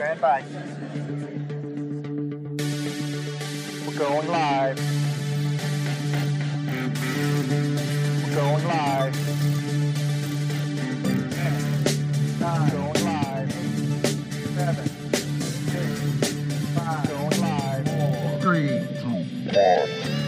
Stand by. We're going live. We're going live.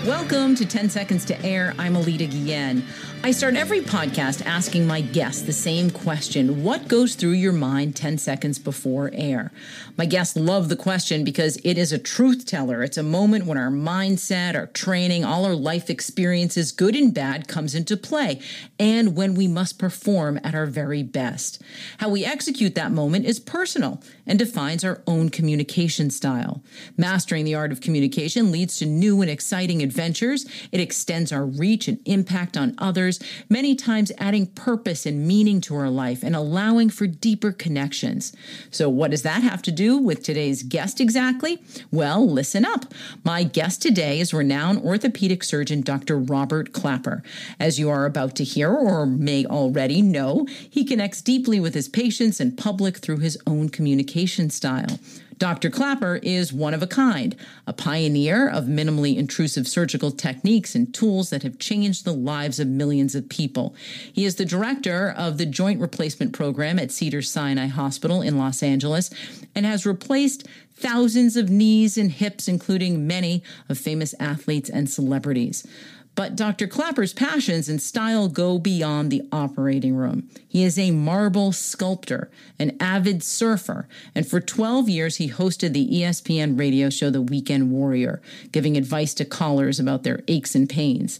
Welcome to 10 Seconds to Air. I'm Alita Guillen. I start every podcast asking my guests the same question What goes through your mind 10 seconds before air? My guests love the question because it is a truth teller. It's a moment when our mindset, our training, all our life experiences, good and bad, comes into play, and when we must perform at our very best. How we execute that moment is personal and defines our own communication style. Mastering the art of communication leads to new and exciting adventures. It extends our reach and impact on others many times adding purpose and meaning to our life and allowing for deeper connections. So, what does that have to do with today's guest exactly? Well, listen up. My guest today is renowned orthopedic surgeon Dr. Robert Klapper. As you are about to hear or may already know, he connects deeply with his patients and public through his own communication style. Dr. Klapper is one of a kind, a pioneer of minimally intrusive surgical techniques and tools that have changed the lives of millions of people. He is the director of the Joint Replacement Program at Cedar Sinai Hospital in Los Angeles and has replaced thousands of knees and hips, including many of famous athletes and celebrities. But Dr. Klapper's passions and style go beyond the operating room. He is a marble sculptor, an avid surfer, and for 12 years he hosted the ESPN radio show The Weekend Warrior, giving advice to callers about their aches and pains.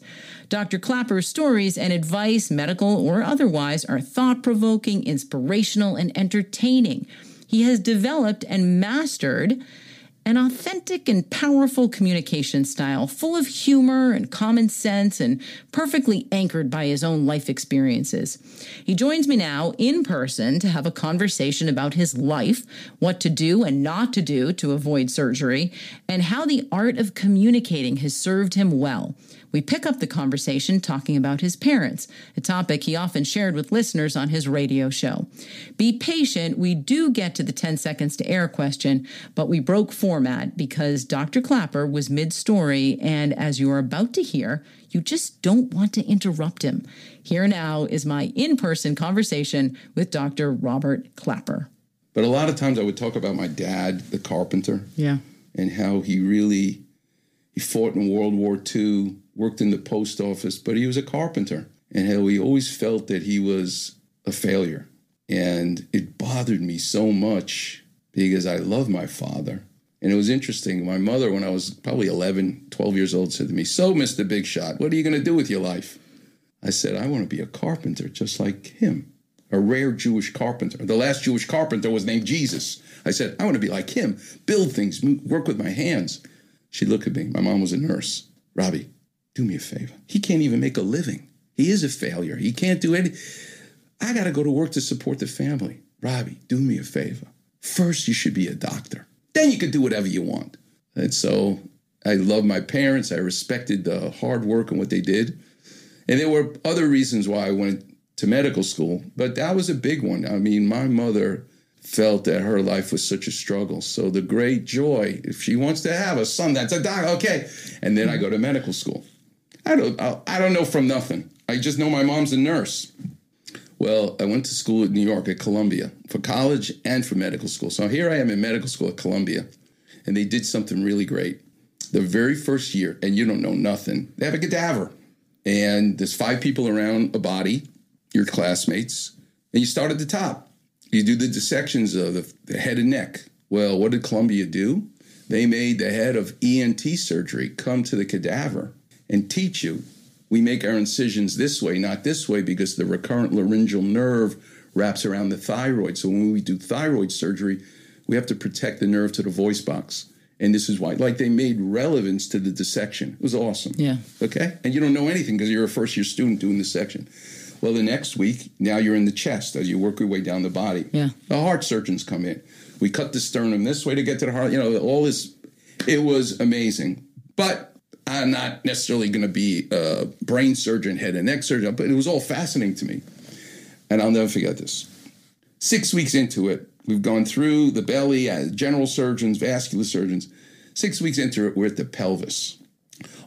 Dr. Klapper's stories and advice, medical or otherwise, are thought provoking, inspirational, and entertaining. He has developed and mastered an authentic and powerful communication style, full of humor and common sense and perfectly anchored by his own life experiences. He joins me now in person to have a conversation about his life, what to do and not to do to avoid surgery, and how the art of communicating has served him well. We pick up the conversation talking about his parents, a topic he often shared with listeners on his radio show. Be patient, we do get to the 10 seconds to air question, but we broke format because Dr. Klapper was mid story, and as you are about to hear, you just don't want to interrupt him. Here now is my in person conversation with Dr. Robert Klapper. But a lot of times I would talk about my dad, the carpenter. Yeah. And how he really he fought in World War II worked in the post office, but he was a carpenter. And how he always felt that he was a failure. And it bothered me so much because I love my father. And it was interesting. My mother, when I was probably 11, 12 years old, said to me, So, Mr. Big Shot, what are you going to do with your life? I said, I want to be a carpenter just like him, a rare Jewish carpenter. The last Jewish carpenter was named Jesus. I said, I want to be like him, build things, work with my hands. She looked at me. My mom was a nurse. Robbie, do me a favor. He can't even make a living. He is a failure. He can't do any. I got to go to work to support the family. Robbie, do me a favor. First, you should be a doctor. Then you can do whatever you want. And so I love my parents. I respected the hard work and what they did. And there were other reasons why I went to medical school, but that was a big one. I mean, my mother felt that her life was such a struggle. So the great joy, if she wants to have a son that's a doctor, okay. And then I go to medical school. I don't I don't know from nothing. I just know my mom's a nurse. Well, I went to school in New York at Columbia for college and for medical school. So here I am in medical school at Columbia, and they did something really great. The very first year, and you don't know nothing, they have a cadaver. And there's five people around a body, your classmates, and you start at the top. You do the dissections of the, the head and neck. Well, what did Columbia do? They made the head of ENT surgery come to the cadaver and teach you. We make our incisions this way, not this way, because the recurrent laryngeal nerve wraps around the thyroid. So when we do thyroid surgery, we have to protect the nerve to the voice box. And this is why, like, they made relevance to the dissection. It was awesome. Yeah. Okay. And you don't know anything because you're a first year student doing the section. Well, the next week, now you're in the chest as you work your way down the body. Yeah. The heart surgeons come in. We cut the sternum this way to get to the heart. You know, all this. It was amazing. But I'm not necessarily going to be a brain surgeon, head and neck surgeon, but it was all fascinating to me. And I'll never forget this. Six weeks into it, We've gone through the belly, uh, general surgeons, vascular surgeons. Six weeks into it, we're at the pelvis.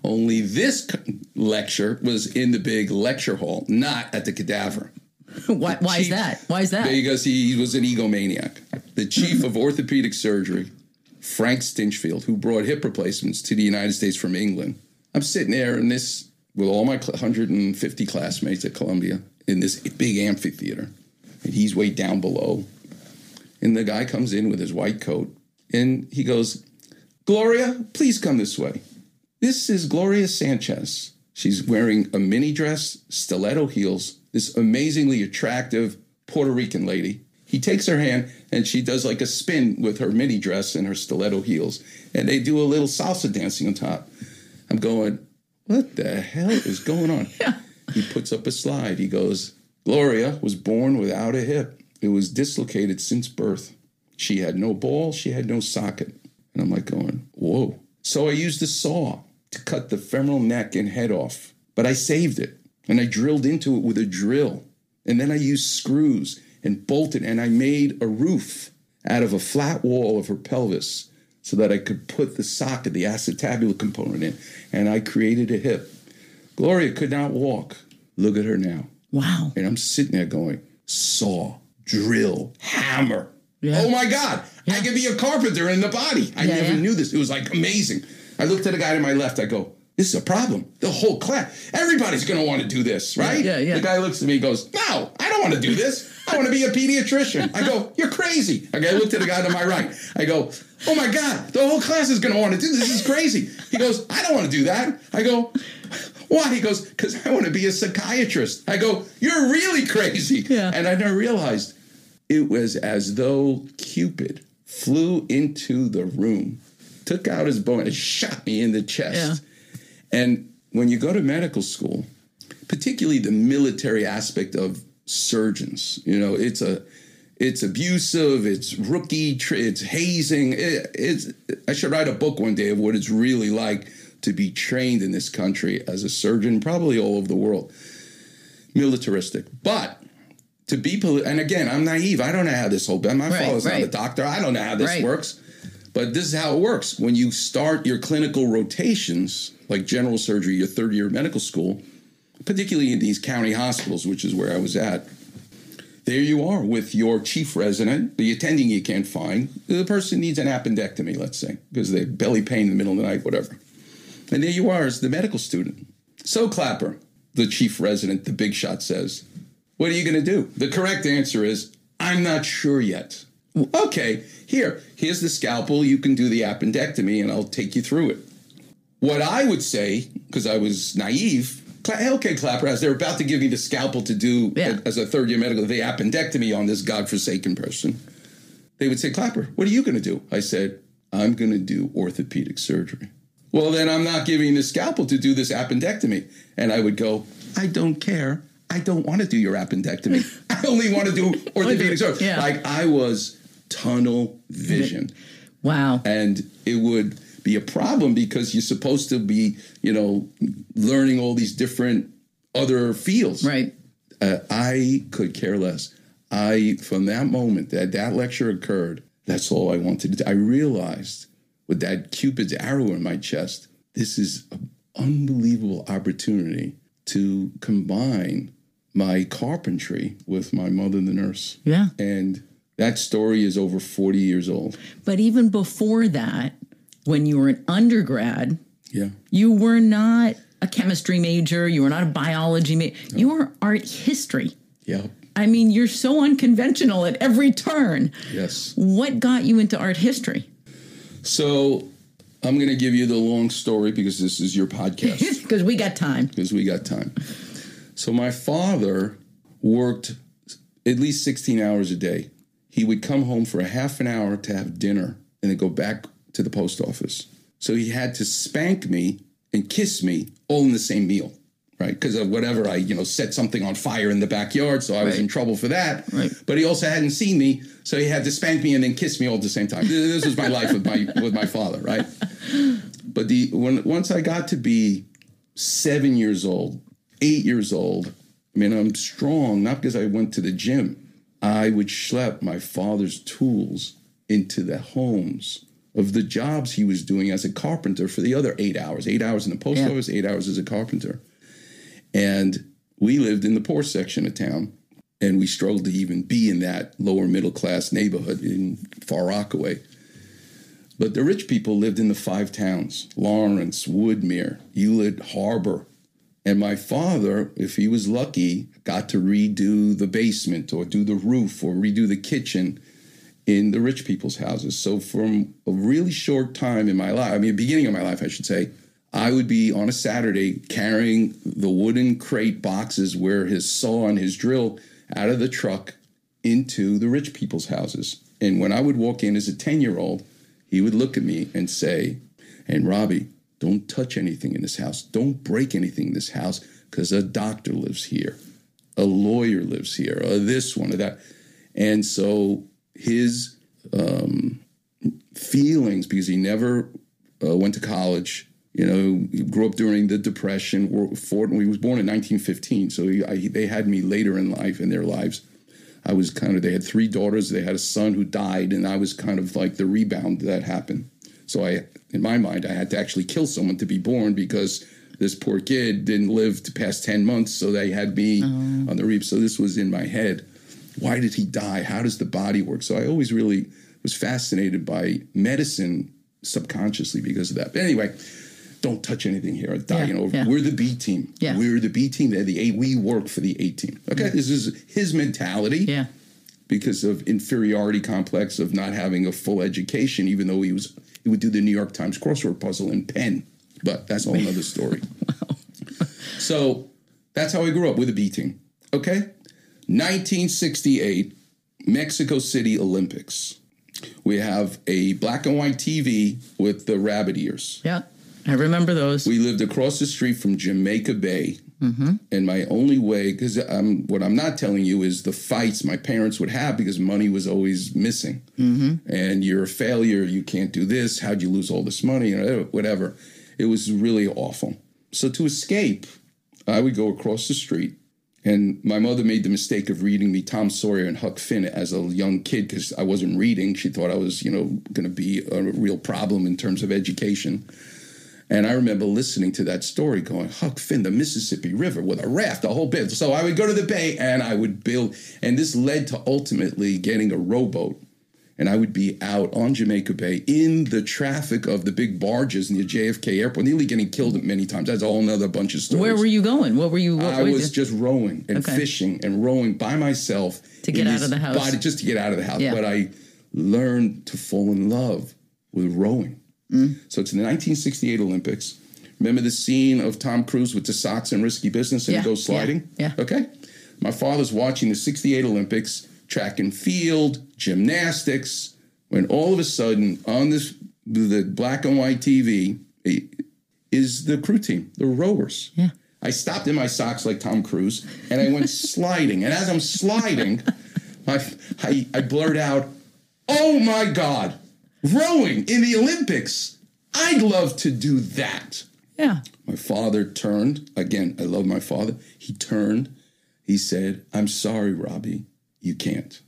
Only this lecture was in the big lecture hall, not at the cadaver. why, why is that? Why is that? Because he was an egomaniac. The chief of orthopedic surgery, Frank Stinchfield, who brought hip replacements to the United States from England. I'm sitting there in this with all my 150 classmates at Columbia in this big amphitheater, and he's way down below. And the guy comes in with his white coat, and he goes, "Gloria, please come this way." This is Gloria Sanchez. She's wearing a mini dress, stiletto heels, this amazingly attractive Puerto Rican lady. He takes her hand and she does like a spin with her mini dress and her stiletto heels. And they do a little salsa dancing on top. I'm going, what the hell is going on? He puts up a slide. He goes, Gloria was born without a hip. It was dislocated since birth. She had no ball, she had no socket. And I'm like going, whoa. So I used a saw to cut the femoral neck and head off, but I saved it and I drilled into it with a drill. And then I used screws and bolted and I made a roof out of a flat wall of her pelvis so that I could put the socket, the acetabular component in, and I created a hip. Gloria could not walk. Look at her now. wow. And I'm sitting there going, saw, drill, hammer. Yeah. Oh my God, I could be a carpenter in the body. I Yeah, never yeah. knew this. It was like amazing. I looked at the guy to my left. I go, this is a problem. The whole class, everybody's going to want to do this, right? yeah, yeah. The guy looks at me and goes, no, I don't want to do this. I want to be a pediatrician. I go, you're crazy. Okay, I looked at the guy to my right. I go, oh my God, the whole class is going to want to do this. This is crazy. He goes, I don't want to do that. I go, why? He goes, because I want to be a psychiatrist. I go, you're really crazy. Yeah. And I never realized it was as though Cupid flew into the room, took out his bow, and shot me in the chest. And when you go to medical school, particularly the military aspect of surgeons, you know, it's a it's abusive, it's rookie, it's hazing. It, it's I should write a book one day of what it's really like to be trained in this country as a surgeon, probably all over the world. Militaristic, but to be and again, I'm naive. I don't know how this whole. My Right, father's right. not a doctor. I don't know how this Right. works. But this is how it works. When you start your clinical rotations, like general surgery, your third year of medical school, particularly in these county hospitals, which is where I was at, there you are with your chief resident, the attending you can't find. The person needs an appendectomy, let's say, because they have belly pain in the middle of the night, whatever. And there you are as the medical student. So, Klapper, the chief resident, the big shot says, What are you going to do? The correct answer is, I'm not sure yet. Okay, here, here's the scalpel. You can do the appendectomy and I'll take you through it. What I would say, because I was naive, okay, Klapper, as they're about to give me the scalpel to do Yeah. as a third year medical, the appendectomy on this godforsaken person, they would say, Klapper, what are you going to do? I said, I'm going to do orthopedic surgery. Well, then I'm not giving the scalpel to do this appendectomy. And I would go, I don't care. I don't want to do your appendectomy. I only want to do orthopedic surgery. Yeah. Like I was tunnel vision Wow. and it would be a problem because you're supposed to be you know learning all these different other fields Right. uh, i could care less i from that moment that that lecture occurred that's all i wanted to do i realized with that cupid's arrow in my chest this is an unbelievable opportunity to combine my carpentry with my mother the nurse Yeah. and that story is over 40 years old But even before that, when you were an undergrad, yeah you were not a chemistry major, you were not a biology major, you were art history. yeah I mean, you're so unconventional at every turn. yes What got you into art history? So I'm going to give you the long story because this is your podcast Because we got time. because we got time. So my father worked at least 16 hours a day. He would come home for a half an hour to have dinner and then go back to the post office. So he had to spank me and kiss me all in the same meal, right? Because of whatever I, you know, set something on fire in the backyard, so I was Right. in trouble for that. Right. But he also hadn't seen me, so he had to spank me and then kiss me all at the same time. This was my life with my with my father, right? But the when once I got to be seven years old, eight years old, I mean, I'm strong not because I went to the gym. I would schlep my father's tools into the homes of the jobs he was doing as a carpenter for the other eight hours. Eight hours in the post Yeah. office, eight hours as a carpenter. And we lived in the poor section of town. And we struggled to even be in that lower middle class neighborhood in Far Rockaway. But the rich people lived in the five towns Lawrence, Woodmere, Hewlett Harbor. And my father, if he was lucky, got to redo the basement or do the roof or redo the kitchen in the rich people's houses. So from a really short time in my life, I mean, beginning of my life, I should say, I would be on a Saturday carrying the wooden crate boxes where his saw and his drill out of the truck into the rich people's houses. And when I would walk in as a 10 year old, he would look at me and say, And Robbie, don't touch anything in this house. Don't break anything in this house because a doctor lives here, a lawyer lives here, or this one or that. And so his um, feelings, because he never uh, went to college, you know, he grew up during the Depression. Ford, he was born in 1915, so he, I, they had me later in life in their lives. I was kind of, they had three daughters, they had a son who died, and I was kind of like the rebound that happened. So I, in my mind, I had to actually kill someone to be born because this poor kid didn't live to past 10 months, so they had me oh. on the reap. So this was in my head. Why did he die? How does the body work? So I always really was fascinated by medicine subconsciously because of that. But anyway, don't touch anything here. Die, Yeah, you know, yeah. we're the B team. Yeah. We're the B team. They're the A. We work for the A team. Okay, this is his mentality Yeah. because of inferiority complex of not having a full education, even though he was he would do the New York Times crossword puzzle in pen. But that's a whole other story. So that's how I grew up with a B team. Okay? 1968, Mexico City Olympics. We have a black and white TV with the rabbit ears. Yeah. I remember those. We lived across the street from Jamaica Bay. And my only way, because um, what I'm not telling you is the fights my parents would have because money was always missing. And you're a failure. You can't do this. How'd you lose all this money? You know, whatever. It was really awful. So to escape, I would go across the street. And my mother made the mistake of reading me Tom Sawyer and Huck Finn as a young kid because I wasn't reading. She thought I was, you know, going to be a real problem in terms of education. And I remember listening to that story going, Huck Finn, the Mississippi River with a raft, a whole bit. So I would go to the bay and I would build, and this led to ultimately getting a rowboat. And I would be out on Jamaica Bay in the traffic of the big barges near JFK Airport, nearly getting killed many times. That's a whole nother bunch of stories. Where were you going? What were you? What I was just rowing and Okay. fishing and rowing by myself To get out of the house. body- just to get out of the house. Yeah. But I learned to fall in love with rowing. Mm. So it's the 1968 Olympics. Remember the scene of Tom Cruise with the socks and risky business and Yeah, he goes sliding? yeah. Okay. My father's watching the 68 Olympics, track and field, gymnastics, when all of a sudden on this the black and white TV eh, is the crew team, the rowers. Yeah. I stopped in my socks like Tom Cruise and I went sliding. And as I'm sliding, I, I, I blurt out, Oh my God, rowing in the Olympics. I'd love to do that. Yeah. My father turned. Again, I love my father. He turned. He said, I'm sorry, Robbie, you can't.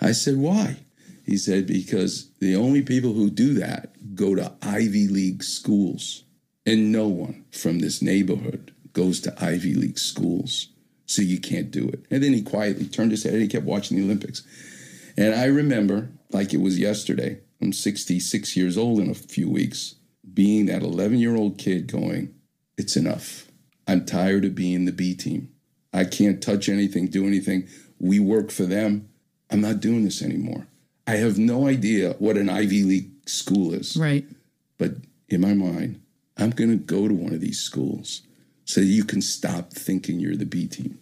I said, Why? He said, Because the only people who do that go to Ivy League schools. And no one from this neighborhood goes to Ivy League schools. So you can't do it. And then he quietly turned his head and he kept watching the Olympics. And I remember, like it was yesterday, I'm 66 years old in a few weeks, being that 11 year old kid going, It's enough. I'm tired of being the B team. I can't touch anything, do anything. We work for them. I'm not doing this anymore. I have no idea what an Ivy League school is. Right. But in my mind, I'm going to go to one of these schools so you can stop thinking you're the B team.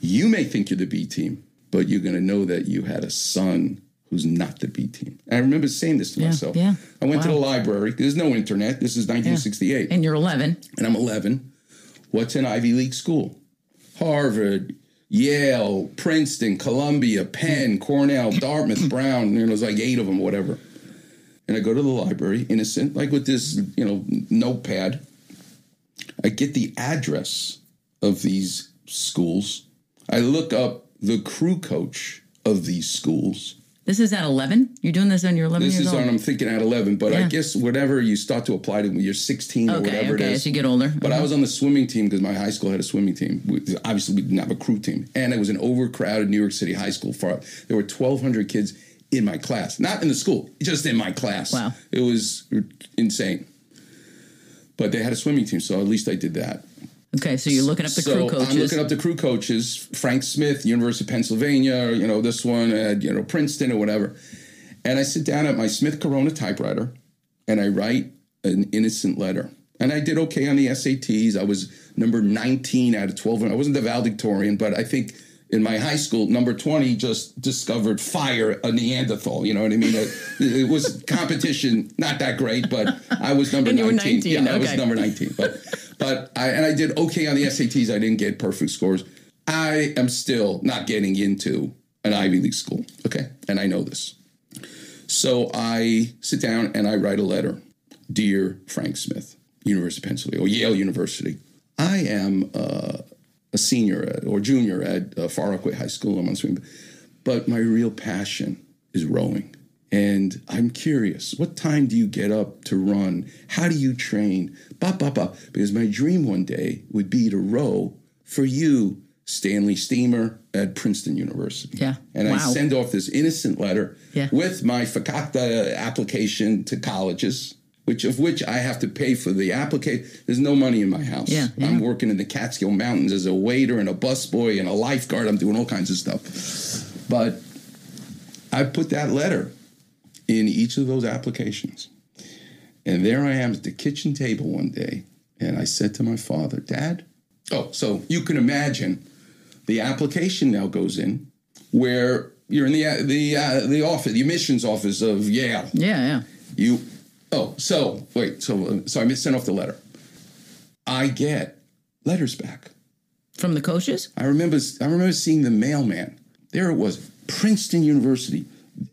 You may think you're the B team, but you're going to know that you had a son who's not the B team. And I remember saying this to Yeah, myself. yeah. I went to the library. There's no internet. This is 1968 And you're 11. and I'm 11. What's an Ivy League school? Harvard, Yale, Princeton, Columbia, Penn, Cornell, Dartmouth, Brown. You know, there's like eight of them, whatever. And I go to the library, innocent, like with this, you know, notepad. I get the address of these schools. I look up the crew coach of these schools. This is at 11? You're doing this when you're 11 This is old? on, I'm thinking at 11, but I guess whatever you start to apply to when you're 16 or whatever okay, it is. as you get older. But I uh-huh. was on the swimming team because my high school had a swimming team. We, obviously, we didn't have a crew team. And it was an overcrowded New York City high school. For, there were 1,200 kids in my class, not in the school, just in my class. Wow. It was insane. But they had a swimming team, so at least I did that. Okay, so you're looking up the so crew coaches. I'm looking up the crew coaches. Frank Smith, University of Pennsylvania, you know, this one at, you know, Princeton or whatever. And I sit down at my Smith Corona typewriter and I write an innocent letter. And I did okay on the SATs. I was number 19 out of 12. I wasn't the valedictorian, but I think in my high school, number 20 just discovered fire, a Neanderthal. You know what I mean? It, it was competition, not that great, but I was number And you were 19. 19, Yeah, I was number 19. But but I and I did okay on the SATs. I didn't get perfect scores. I am still not getting into an Ivy League school. Okay. And I know this. So I sit down and I write a letter. Dear Frank Smith, University of Pennsylvania, or Yale University. I am uh, a senior at, or junior at uh, Far Rockaway High School. I'm on swimming, but my real passion is rowing. And I'm curious, what time do you get up to run? How do you train? Ba, ba, ba. Because my dream one day would be to row for you, Stanley Steamer at Princeton University. Yeah. And I send off this innocent letter Yeah. with my FACATA application to colleges, which of which I have to pay for the application. There's no money in my house. Yeah, yeah. I'm working in the Catskill Mountains as a waiter and a busboy and a lifeguard. I'm doing all kinds of stuff. But I put that letter in each of those applications. And there I am at the kitchen table one day, and I said to my father, Dad, oh, so you can imagine the application now goes in where you're in the the uh, the office, the admissions office of Yale. yeah, yeah. You, oh, so wait, so uh, so I sent off the letter. I get letters back. From the coaches? I remember I remember seeing the mailman. There it was, Princeton University,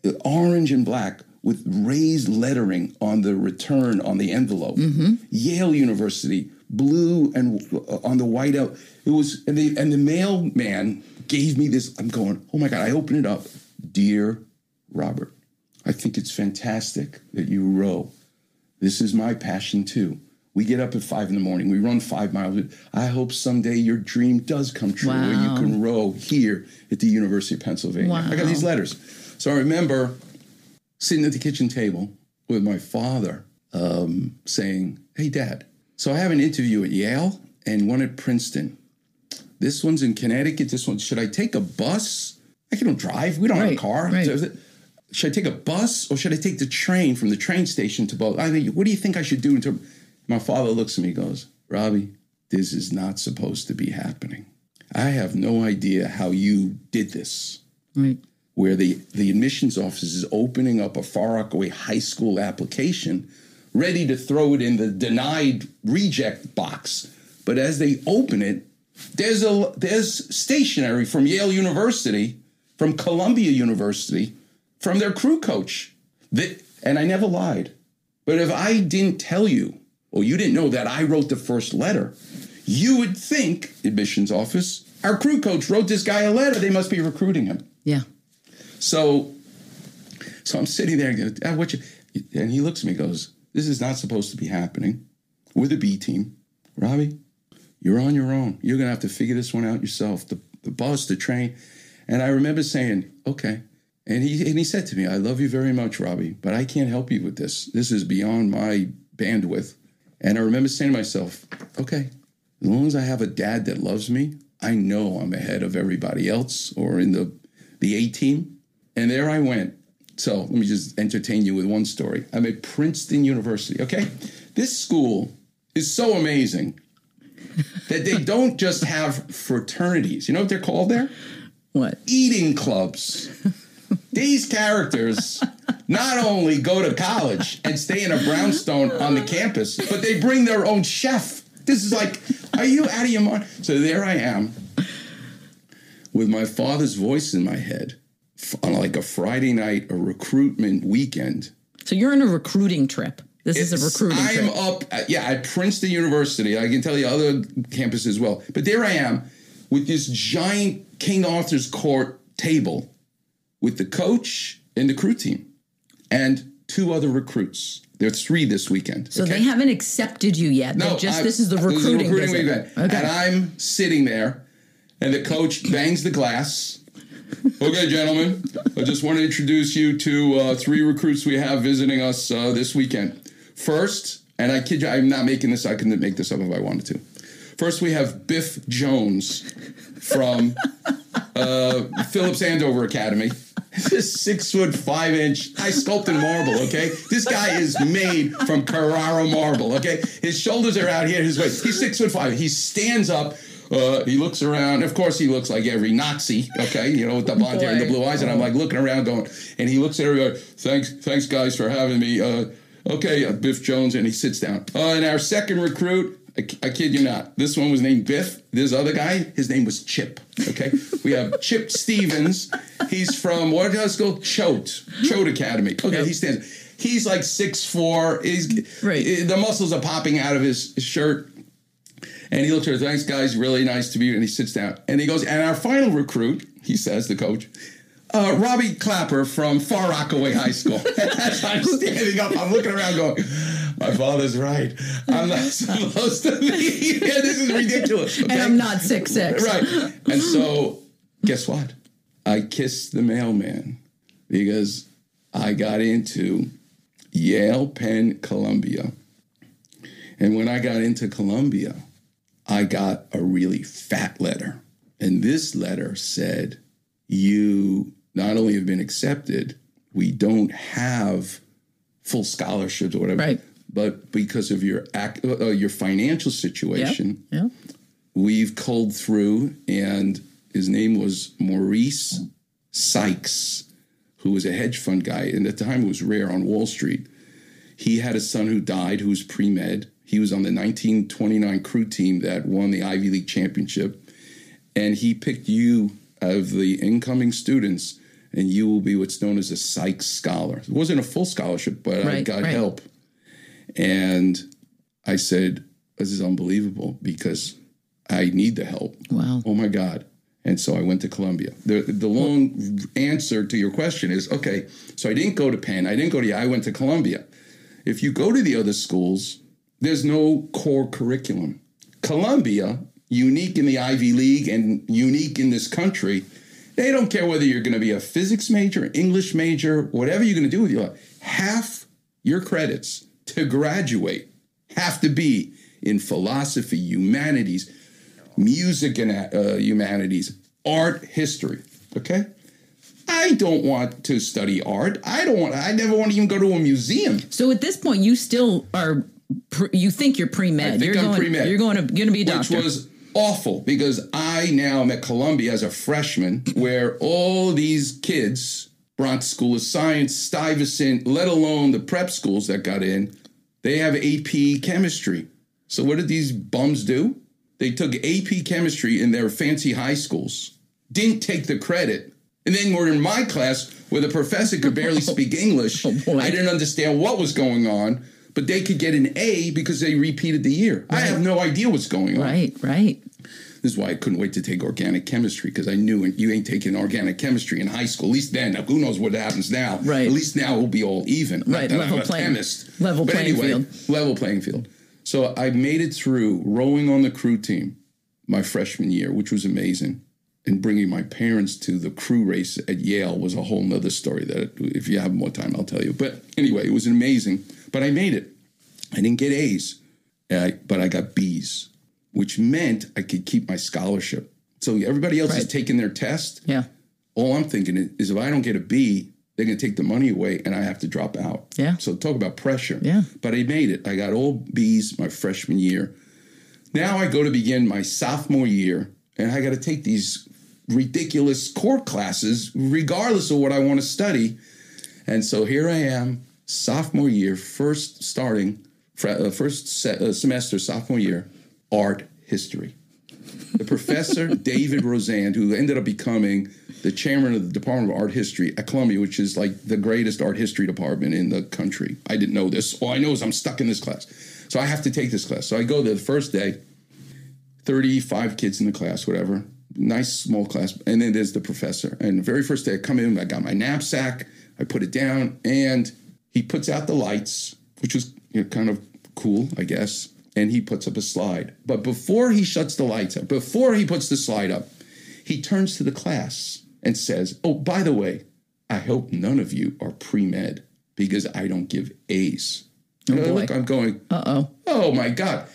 uh, orange and black with raised lettering on the return on the envelope. Yale University, blue and uh, on the white out. It was and the and the mailman gave me this. I'm going, oh my god! I open it up, dear Robert. I think it's fantastic that you row. This is my passion too. We get up at five in the morning. We run five miles. I hope someday your dream does come true where you can row here at the University of Pennsylvania. I got these letters. So I remember sitting at the kitchen table with my father um, saying, Hey, Dad, so I have an interview at Yale and one at Princeton. This one's in Connecticut. This one, should I take a bus? I can't drive. We don't have a car. right. Should I take a bus or should I take the train from the train station to both? I mean, what do you think I should do? In term? My father looks at me and goes, Robbie, this is not supposed to be happening. I have no idea how you did this, Right. Where the, the admissions office is opening up a Far Rockaway High School application, ready to throw it in the denied reject box. But as they open it, there's a there's stationery from Yale University, from Columbia University, from their crew coach. That, and I never lied. But if I didn't tell you, or you didn't know that I wrote the first letter, you would think, admissions office, our crew coach wrote this guy a letter. They must be recruiting him. Yeah. So, so I'm sitting there, and "Dad, ah, what you, and he looks at me, and goes, "This is not supposed to be happening." We're the B team, Robbie. You're on your own. You're gonna have to figure this one out yourself. The the bus, the train, and I remember saying, "Okay." And he and he said to me, "I love you very much, Robbie, but I can't help you with this. This is beyond my bandwidth." And I remember saying to myself, "Okay, as long as I have a dad that loves me, I know I'm ahead of everybody else or in the the A team. And there I went. So let me just entertain you with one story. I'm at Princeton University. Okay. This school is so amazing that they don't just have fraternities. You know what they're called there? What? Eating clubs. These characters not only go to college and stay in a brownstone on the campus, but they bring their own chef. This is like, are you out of your mind? So there I am with my father's voice in my head on uh, like a Friday night, a recruitment weekend. So you're on a recruiting trip. This is a recruiting I am trip. up, at, yeah, at Princeton University. I can tell you other campuses as well. But there I am with this giant King Arthur's Court table with the coach and the crew team and two other recruits. There's three this weekend. So they haven't accepted you yet. They're just I- this is the recruiting, visit. event. Okay. And I'm sitting there, and the coach bangs the glass. Okay, gentlemen, I just want to introduce you to uh, three recruits we have visiting us uh, this weekend. First, and I kid you, I'm not making this. I couldn't make this up if I wanted to. First, we have Biff Jones from uh, Phillips Andover Academy. This six foot five inch high sculpted marble. Okay, this guy is made from Carrara marble. Okay, his shoulders are out here. His waist. He's six foot five. He stands up. Uh, he looks around. Of course, he looks like every Nazi. Okay, you know, with the blonde hair and the blue eyes. And I'm like looking around, going. And he looks at everybody. Thanks, thanks, guys, for having me. Uh, okay, uh, Biff Jones, and he sits down. Uh, and our second recruit. I, I kid you not. This one was named Biff. This other guy, his name was Chip. Okay, we have Chip Stevens. He's from what high school? Choate, Choate Academy. Okay, Yep. he stands. He's like six four. He's Right. The muscles are popping out of his shirt. And he looks at her, thanks, guys, really nice to meet you. And he sits down. And he goes, and our final recruit, he says, the coach, uh, Robbie Klapper from Far Rockaway High School. As I'm standing up, I'm looking around going, my father's right. I'm not supposed to be here. This is ridiculous. and? I'm not six six. Right. And so, guess what? I kissed the mailman because I got into Yale, Penn, Columbia. And when I got into Columbia, I got a really fat letter. And this letter said, You not only have been accepted, we don't have full scholarships or whatever, Right. but because of your ac- uh, your financial situation, Yeah. we've culled through, and his name was Maurice Sykes, who was a hedge fund guy, and at the time it was rare on Wall Street. He had a son who died, who was pre med. He was on the 1929 crew team that won the Ivy League championship, and he picked you of the incoming students, and you will be what's known as a Sykes Scholar. It wasn't a full scholarship, but I got right. help. And I said, This is unbelievable because I need the help. Wow. Oh my God. And so I went to Columbia. The, the long answer to your question is okay, so I didn't go to Penn. I didn't go to. I went to Columbia. If you go to the other schools, there's no core curriculum. Columbia, unique in the Ivy League and unique in this country, they don't care whether you're going to be a physics major, English major, whatever you're going to do with your life. Half your credits to graduate have to be in philosophy, humanities, music and uh, humanities, art, history. Okay? I don't want to study art. I don't want. I never want to even go to a museum. So at this point, you still are. Pre, you think you're pre med? You're I'm going. pre-med. You're going to going to be a which was awful because I now am at Columbia as a freshman, where all these kids, Bronx School of Science, Stuyvesant, let alone the prep schools that got in, they have AP chemistry. So what did these bums do? They took AP chemistry in their fancy high schools, didn't take the credit, and then were in my class where the professor could barely oh, speak English. Oh, boy. I didn't understand what was going on. But they could get an A because they repeated the year. I have no idea what's going on. right. Right. This is why I couldn't wait to take organic chemistry because I knew you ain't taking organic chemistry in high school. At least then, now, who knows what happens now? Right. At least now we'll be all even. Right, level playing- chemist. level but playing anyway, field. Level playing field. So I made it through rowing on the crew team my freshman year, which was amazing. And bringing my parents to the crew race at Yale was a whole nother story that if you have more time, I'll tell you. But anyway, it was amazing. But I made it. I didn't get A's, uh, but I got B's, which meant I could keep my scholarship. So everybody else is taking their test. Yeah. All I'm thinking is, is if I don't get a B, they're going to take the money away and I have to drop out. Yeah. So talk about pressure. Yeah. But I made it. I got all B's my freshman year. Now I go to begin my sophomore year and I got to take these ridiculous core classes regardless of what I want to study. And so here I am, sophomore year, first starting, uh, first se- uh, semester, sophomore year, art history. The professor, David Rosand, who ended up becoming the chairman of the Department of Art History at Columbia, which is like the greatest art history department in the country. I didn't know this. All I know is I'm stuck in this class. So I have to take this class. So I go there the first day, 35 kids in the class, whatever. nice small class. And then there's the professor. And the very first day I come in, I got my knapsack, I put it down, and he puts out the lights, which was you know, kind of cool, I guess. And he puts up a slide. But before he shuts the lights up, before he puts the slide up, he turns to the class and says, Oh, by the way, I hope none of you are pre med because I don't give A's. Boy. look, I'm going, Uh oh. oh my God,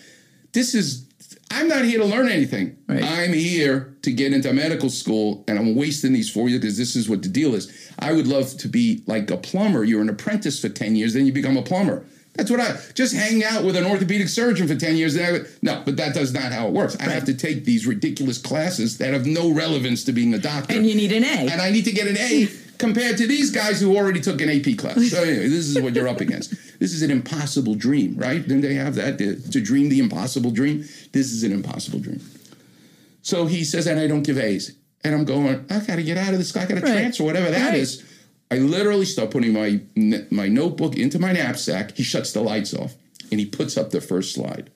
this is, I'm not here to learn anything. Right. I'm here to get into medical school and I'm wasting these four years because this is what the deal is. I would love to be like a plumber. You're an apprentice for 10 years, then you become a plumber. That's what I just hang out with an orthopedic surgeon for 10 years. No, but that does not how it works. I have to take these ridiculous classes that have no relevance to being a doctor And you need an A. and I need to get an A compared to these guys who already took an AP class. So anyway, this is what you're up against. This is an impossible dream, right? Didn't they have that to, to dream the impossible dream? This is an impossible dream. So he says, and I don't give A's, and I'm going, I got to get out of this. I got to Right. transfer, whatever that Right. is. I literally start putting my my notebook into my knapsack. He shuts the lights off, and he puts up the first slide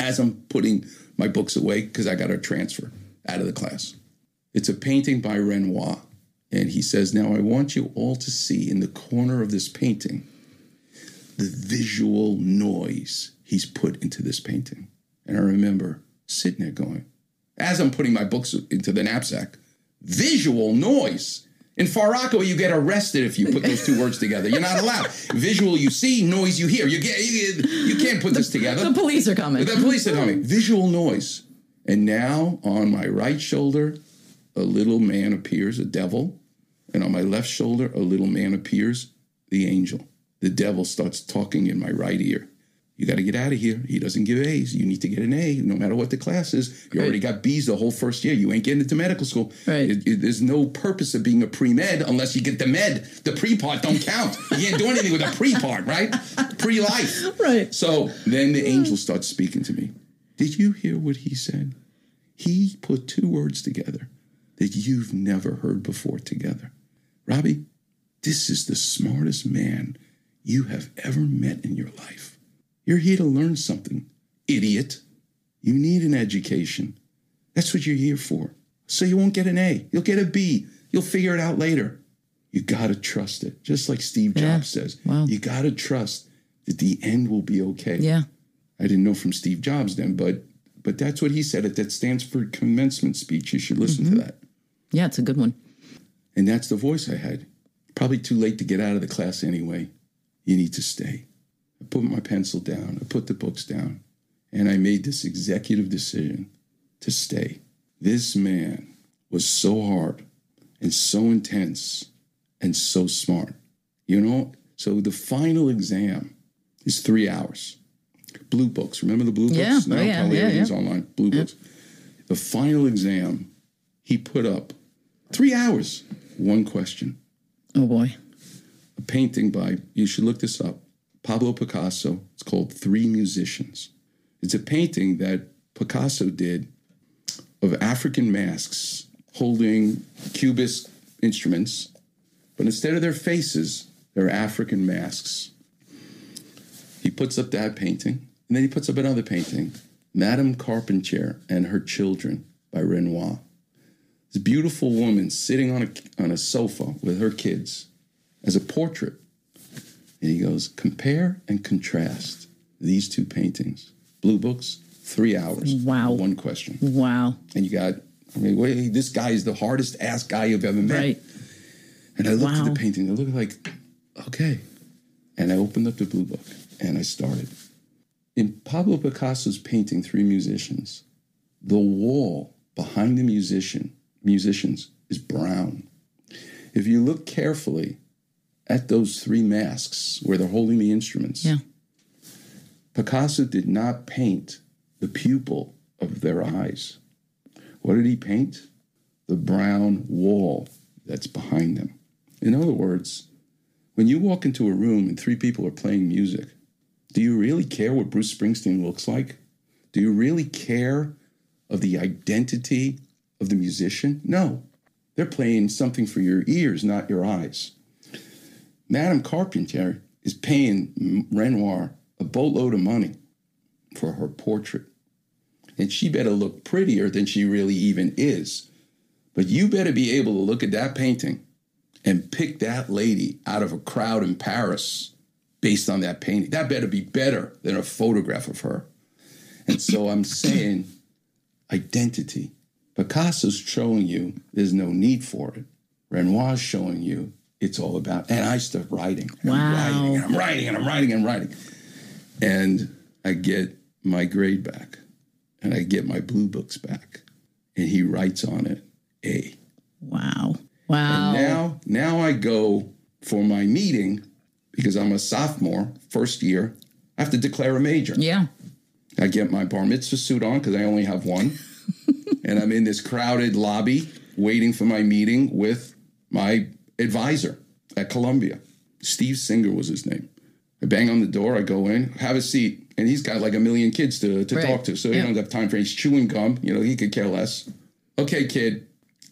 as I'm putting my books away because I got to transfer out of the class. It's a painting by Renoir. And he says, Now I want you all to see in the corner of this painting the visual noise he's put into this painting. And I remember sitting there going, as I'm putting my books into the knapsack, visual noise. In Faraco, you get arrested if you put those two words together. You're not allowed. Visual, you see, noise, you hear. You get, you, you can't put this together. the police are coming. The police are coming. Visual noise. And now on my right shoulder, a little man appears, a devil. And on my left shoulder, a little man appears, the angel. The devil starts talking in my right ear. You got to get out of here. He doesn't give A's. You need to get an A, no matter what the class is. You already got B's the whole first year. You ain't getting into medical school. Right. It- it- there's no purpose of being a pre med unless you get the med. The pre part don't count. You can't do anything with the pre part, right? Pre life. Right. So then the angel starts speaking to me. Did you hear what he said? He put two words together that you've never heard before together. Robbie, this is the smartest man you have ever met in your life. You're here to learn something, idiot. You need an education. That's what you're here for. So you won't get an A. You'll get a B. You'll figure it out later. You got to trust it. Just like Steve Yeah. Jobs says. Wow. You got to trust that the end will be okay. yeah. I didn't know from Steve Jobs then, but but that's what he said. at that Stanford commencement speech. You should listen to mm-hmm. that. Yeah, it's a good one. And that's the voice I had. Probably too late to get out of the class anyway. You need to stay. I put my pencil down. I put the books down, and I made this executive decision to stay. This man was so hard and so intense and so smart. You know, so the final exam is three hours. Blue books. Remember the blue books? Oh, yeah. Now Oh, yeah, probably yeah, everything's yeah. online. Blue books. The final exam, he put up three hours, one question. Oh boy. A painting by, you should look this up, Pablo Picasso. It's called Three Musicians. It's a painting that Picasso did of African masks holding cubist instruments, but instead of their faces, they're African masks. He puts up that painting, and then he puts up another painting, Madame Carpentier and Her Children by Renoir. This beautiful woman sitting on a, on a sofa with her kids as a portrait. And he goes, compare and contrast these two paintings. Blue books, three hours. Wow. One question. Wow. And you got, I mean, wait, this guy is the hardest ass guy you've ever met. Right. And I looked at the painting, I looked like, okay. And I opened up the blue book and I started. In Pablo Picasso's painting, Three Musicians, the wall behind the musician, musicians is brown. If you look carefully at those three masks where they're holding the instruments, Yeah. Picasso did not paint the pupil of their eyes. What did he paint? The brown wall that's behind them. In other words, when you walk into a room and three people are playing music, do you really care what Bruce Springsteen looks like? Do you really care of the identity of the musician? No. They're playing something for your ears, not your eyes. Madame Carpentier is paying Renoir a boatload of money for her portrait. And she better look prettier than she really even is But you better be able to look at that painting and pick that lady out of a crowd in Paris based on that painting. That better be better than a photograph of her. And so I'm saying identity. Picasso's showing you there's no need for it. Renoir's showing you it's all about. And I start writing. And I'm Wow. writing and I'm writing and I'm writing and writing. And I get my grade back and I get my blue books back. And he writes on it A. Wow. Wow. Now, now I go for my meeting because I'm a sophomore, first year. I have to declare a major. yeah. I get my bar mitzvah suit on because I only have one. And I'm in this crowded lobby waiting for my meeting with my advisor at Columbia. Steve Singer was his name. I bang on the door, I go in, have a seat, and he's got like a million kids to, to Right. talk to. So he don't have time for He's chewing gum. You know, he could care less. Okay, kid,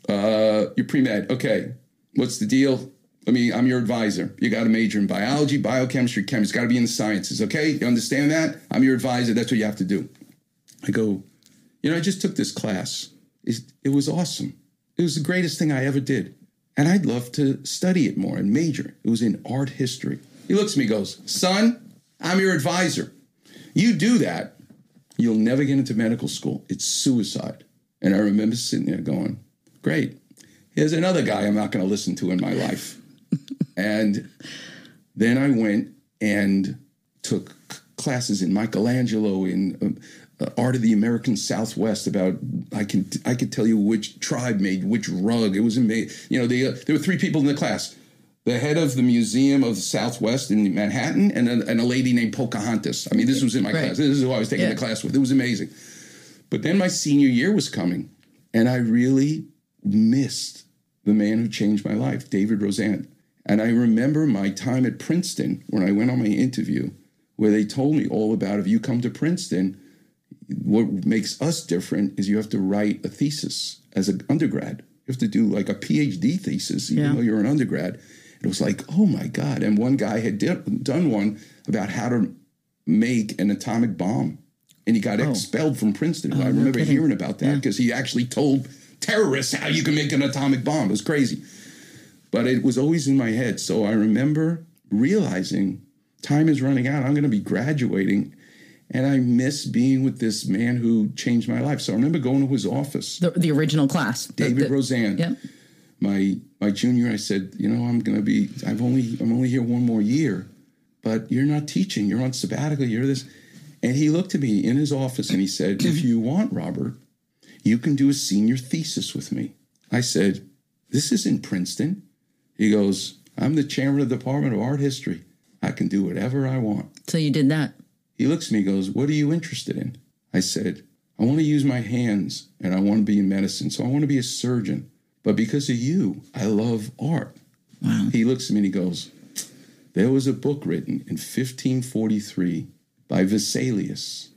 uh, you're pre med. Okay, what's the deal? I mean, I'm your advisor. You got to major in biology, biochemistry, chemistry. It's got to be in the sciences. Okay, you understand that? I'm your advisor. That's what you have to do. I go, you know, I just took this class. It, it was awesome. It was the greatest thing I ever did. And I'd love to study it more and major. It was in art history. He looks at me, goes, son, I'm your advisor. You do that, you'll never get into medical school. It's suicide. And I remember sitting there going, great. Here's another guy I'm not going to listen to in my life. and then I went and took classes in Michelangelo in um, art of the American Southwest about I can I could tell you which tribe made which rug. It was amazing. You know, they, uh, there were three people in the class: the head of the Museum of the Southwest in Manhattan, and a, and a lady named Pocahontas. I mean, this was in my Right. class. This is who I was taking Yeah. the class with. It was amazing. But then my senior year was coming, and I really missed the man who changed my life, David Rosand. And I remember my time at Princeton when I went on my interview, where they told me all about if you come to Princeton, what makes us different is you have to write a thesis as an undergrad. You have to do like a PhD thesis, even Yeah. though you're an undergrad. It was like, oh my God. And one guy had di- done one about how to make an atomic bomb. And he got oh. expelled from Princeton. Oh, I remember kidding. hearing about that because he actually told terrorists how you can make an atomic bomb. It was crazy. But it was always in my head. So I remember realizing time is running out. I'm going to be graduating. And I miss being with this man who changed my life. So I remember going to his office, The, the original class. David the- Rosand. Yep. My my junior, I said, you know, I'm going to be. I've only I'm only here one more year, but you're not teaching. You're on sabbatical. You're this. And he looked at me in his office and he said, if you want, Robert, you can do a senior thesis with me. I said, this isn't Princeton. He goes, I'm the chairman of the Department of Art History. I can do whatever I want. So you did that. He looks at me and goes, What are you interested in? I said, I want to use my hands and I want to be in medicine. So I want to be a surgeon. But because of you, I love art. Wow. He looks at me and he goes, There was a book written in 1543 by Vesalius.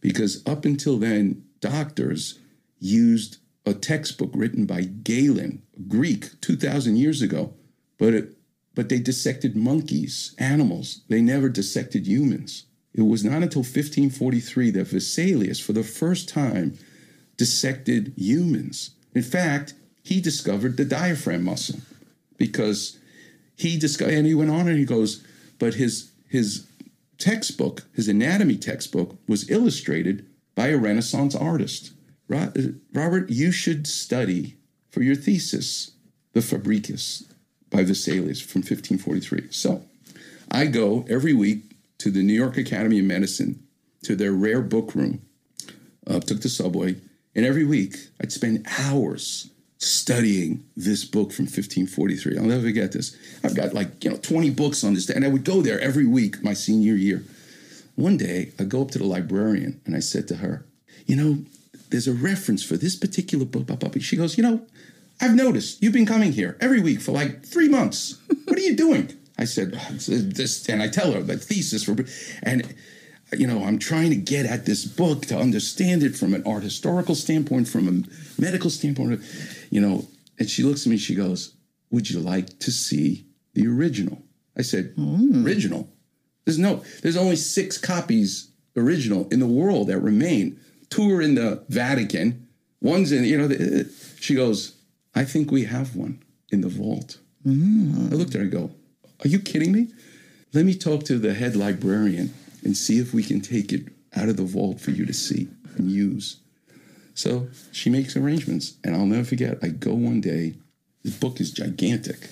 Because up until then, doctors used a textbook written by Galen, a Greek, 2,000 years ago. But it, but they dissected monkeys, animals. They never dissected humans. It was not until 1543 that Vesalius, for the first time, dissected humans. In fact, he discovered the diaphragm muscle because he discovered, and he went on and he goes, but his his textbook, his anatomy textbook, was illustrated by a Renaissance artist. Robert, you should study for your thesis the Fabrica by Vesalius from 1543. So I go every week to the New York Academy of Medicine to their rare book room. Uh, took the subway, and every week I'd spend hours studying this book from 1543. I'll never forget this. I've got like you know 20 books on this, and I would go there every week my senior year. One day I go up to the librarian and I said to her, "You know, there's a reference for this particular book." blah, blah, blah." She goes, "You know, I've noticed you've been coming here every week for like three months. What are you doing?" I said, "This," and I tell her the thesis for, and you know, I'm trying to get at this book to understand it from an art historical standpoint, from a medical standpoint, you know. And she looks at me, she goes, Would you like to see the original? I said, mm. Original? There's no, there's only six copies original in the world that remain. Two are in the Vatican, one's in, you know, the, she goes, I think we have one in the vault. I looked at her and go, Are you kidding me? Let me talk to the head librarian and see if we can take it out of the vault for you to see and use. So she makes arrangements, and I'll never forget. I go one day, this book is gigantic.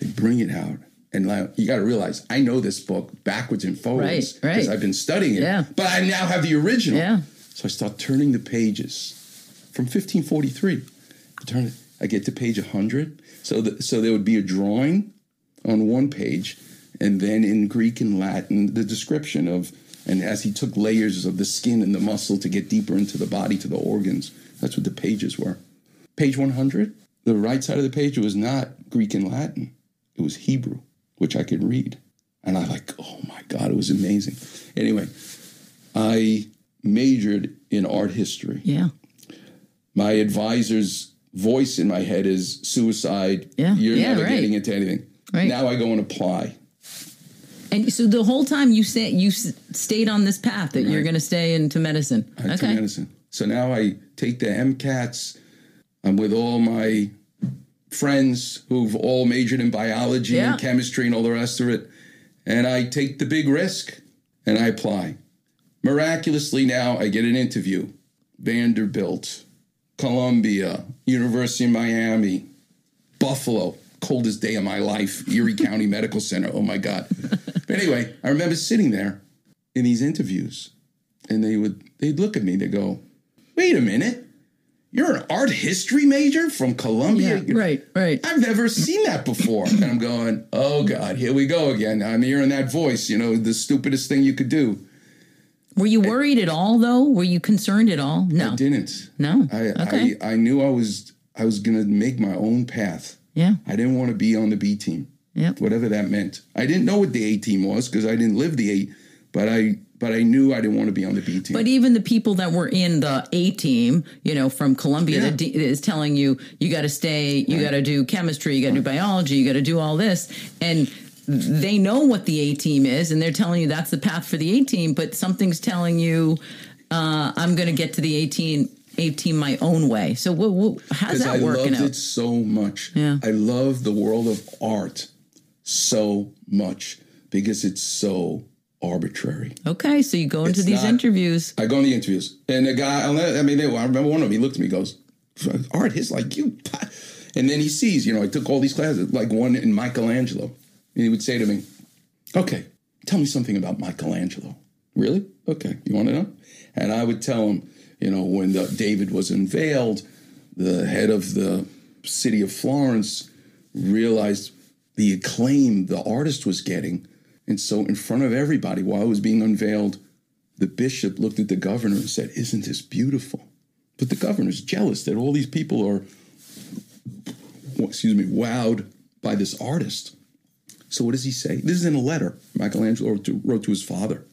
They bring it out, and like, you got to realize I know this book backwards and forwards Right, right. I've been studying it. Yeah. But I now have the original. Yeah. So I start turning the pages from 1543. I turn it. I get to page 100. So the, so there would be a drawing on one page, and then in Greek and Latin the description of and as he took layers of the skin and the muscle to get deeper into the body to the organs. That's what the pages were. Page 100. The right side of the page it was not Greek and Latin. It was Hebrew, which I could read. And I like, oh my God, it was amazing. Anyway, I majored in art history. Yeah. My advisor's voice in my head is suicide. Yeah, You're yeah, never right. getting into anything. Right. Now I go and apply. And so the whole time you say you stayed on this path that you're going to stay into medicine. I took medicine. So now I take the MCATs. I'm with all my friends who've all majored in biology Yeah. and chemistry and all the rest of it. And I take the big risk and I apply. Miraculously, now I get an interview. Vanderbilt, Columbia, University of Miami, Buffalo, coldest day of my life, Erie County Medical Center. Oh my God. But anyway, I remember sitting there in these interviews and they would they'd look at me, they go, wait a minute, you're an art history major from Columbia? Yeah. Right. Right. I've never seen that before. And I'm going, oh God, here we go again. I'm hearing that voice, you know, the stupidest thing you could do. Were you worried at all though? Were you concerned at all? No. I didn't. No. I, Okay. I I knew I was I was gonna make my own path. Yeah. I didn't want to be on the B team. Yep. Whatever that meant. I didn't know what the A team was because I didn't live the A, but I but I knew I didn't want to be on the B team. But even the people that were in the A team, you know, from Columbia, Yeah. that d- is telling you you got to stay, you got to do chemistry, you got to do biology, you got to do all this, and they know what the A team is, and they're telling you that's the path for the A team. But something's telling you, uh, I'm going to get to the A team, A team my own way. So, what, what, how's that I working loved out? it so much. Yeah. I love the world of art so much because it's so arbitrary. Okay, so you go into It's these not- interviews. I go in the interviews, and the guy, I mean, they, I remember one of them, he looked at me, goes, Art, his like you. And then he sees, you know, I took all these classes, like one in Michelangelo. And he would say to me, Okay, tell me something about Michelangelo. Really? Okay, you want to know? And I would tell him, you know, when the, David was unveiled, the head of the city of Florence realized the acclaim the artist was getting. And so, in front of everybody, while it was being unveiled, the bishop looked at the governor and said, Isn't this beautiful? But the governor's jealous that all these people are, excuse me, wowed by this artist. So, what does he say? This is in a letter Michelangelo wrote to, wrote to his father.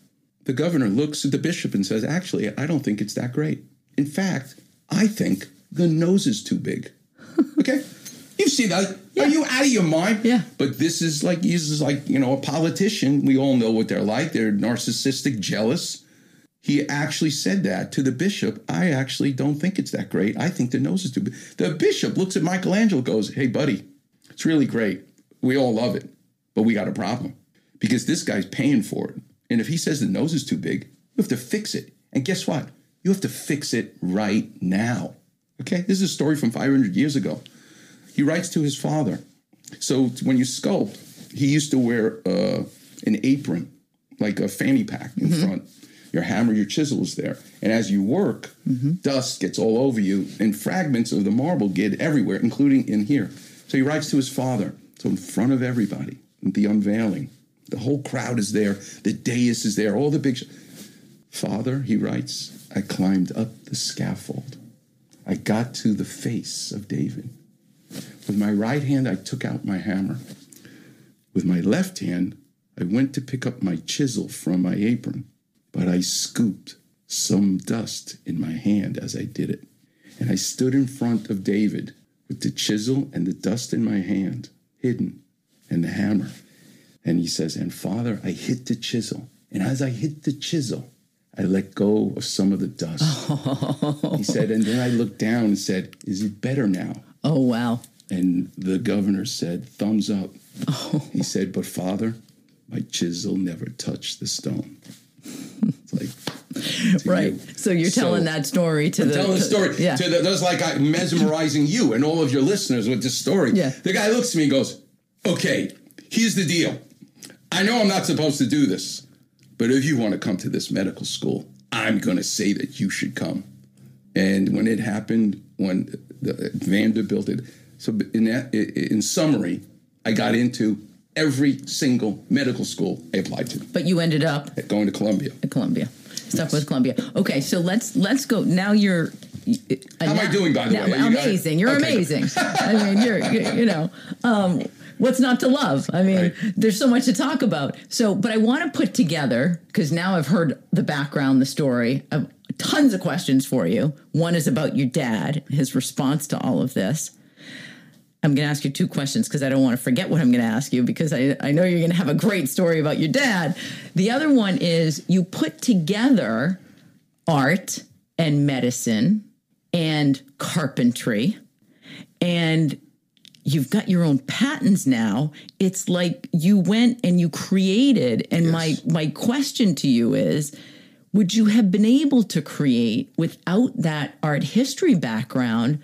The governor looks at the bishop and says, Actually, I don't think it's that great. In fact, I think the nose is too big. Okay? You see that? Are you out of your mind? Yeah. But this is like, this is like, you know, a politician. We all know what they're like. They're narcissistic, jealous. He actually said that to the bishop. I actually don't think it's that great. I think the nose is too big. The bishop looks at Michelangelo goes, Hey, buddy, it's really great. We all love it, but we got a problem because this guy's paying for it. And if he says the nose is too big, you have to fix it. And guess what? You have to fix it right now. Okay? This is a story from 500 years ago. He writes to his father. So when you sculpt, he used to wear uh, an apron, like a fanny pack in front. Your hammer, your chisel is there. And as you work, dust gets all over you, and fragments of the marble get everywhere, including in here. So he writes to his father. So in front of everybody, the unveiling, the whole crowd is there, the dais is there, all the big. Sh- Father, he writes, I climbed up the scaffold. I got to the face of David. With my right hand, I took out my hammer. With my left hand, I went to pick up my chisel from my apron, but I scooped some dust in my hand as I did it. And I stood in front of David with the chisel and the dust in my hand, hidden, and the hammer. And he says, And Father, I hit the chisel. And as I hit the chisel, I let go of some of the dust. he said, and then I looked down and said, Is it better now? Oh wow. And the governor said, thumbs up. Oh. He said, but father, my chisel never touched the stone. It's like, Right. you. So you're So- telling that story to I'm the telling the story. Yeah. To the, that's like I'm mesmerizing you and all of your listeners with this story. Yeah. The guy looks at me and goes, Okay, here's the deal. I know I'm not supposed to do this, but if you want to come to this medical school, I'm going to say that you should come. And when it happened, when the, Vanderbilt did, so in that, in summary, I got into every single medical school I applied to, but you ended up going to Columbia. at Columbia. Stuck with Columbia. Okay, so let's let's go. Now you're. How am I doing, by the way? You amazing. You're Okay. amazing. I mean, you're, you're you know, um, what's not to love? I mean, Right. there's so much to talk about. So, but I want to put together because now I've heard the background, the story. I've tons of questions for you. One is about your dad, his response to all of this. I'm going to ask you two questions because I don't want to forget what I'm going to ask you because I, I know you're going to have a great story about your dad. The other one is you put together art and medicine and carpentry and you've got your own patents now. It's like you went and you created and my my question to you is would you have been able to create without that art history background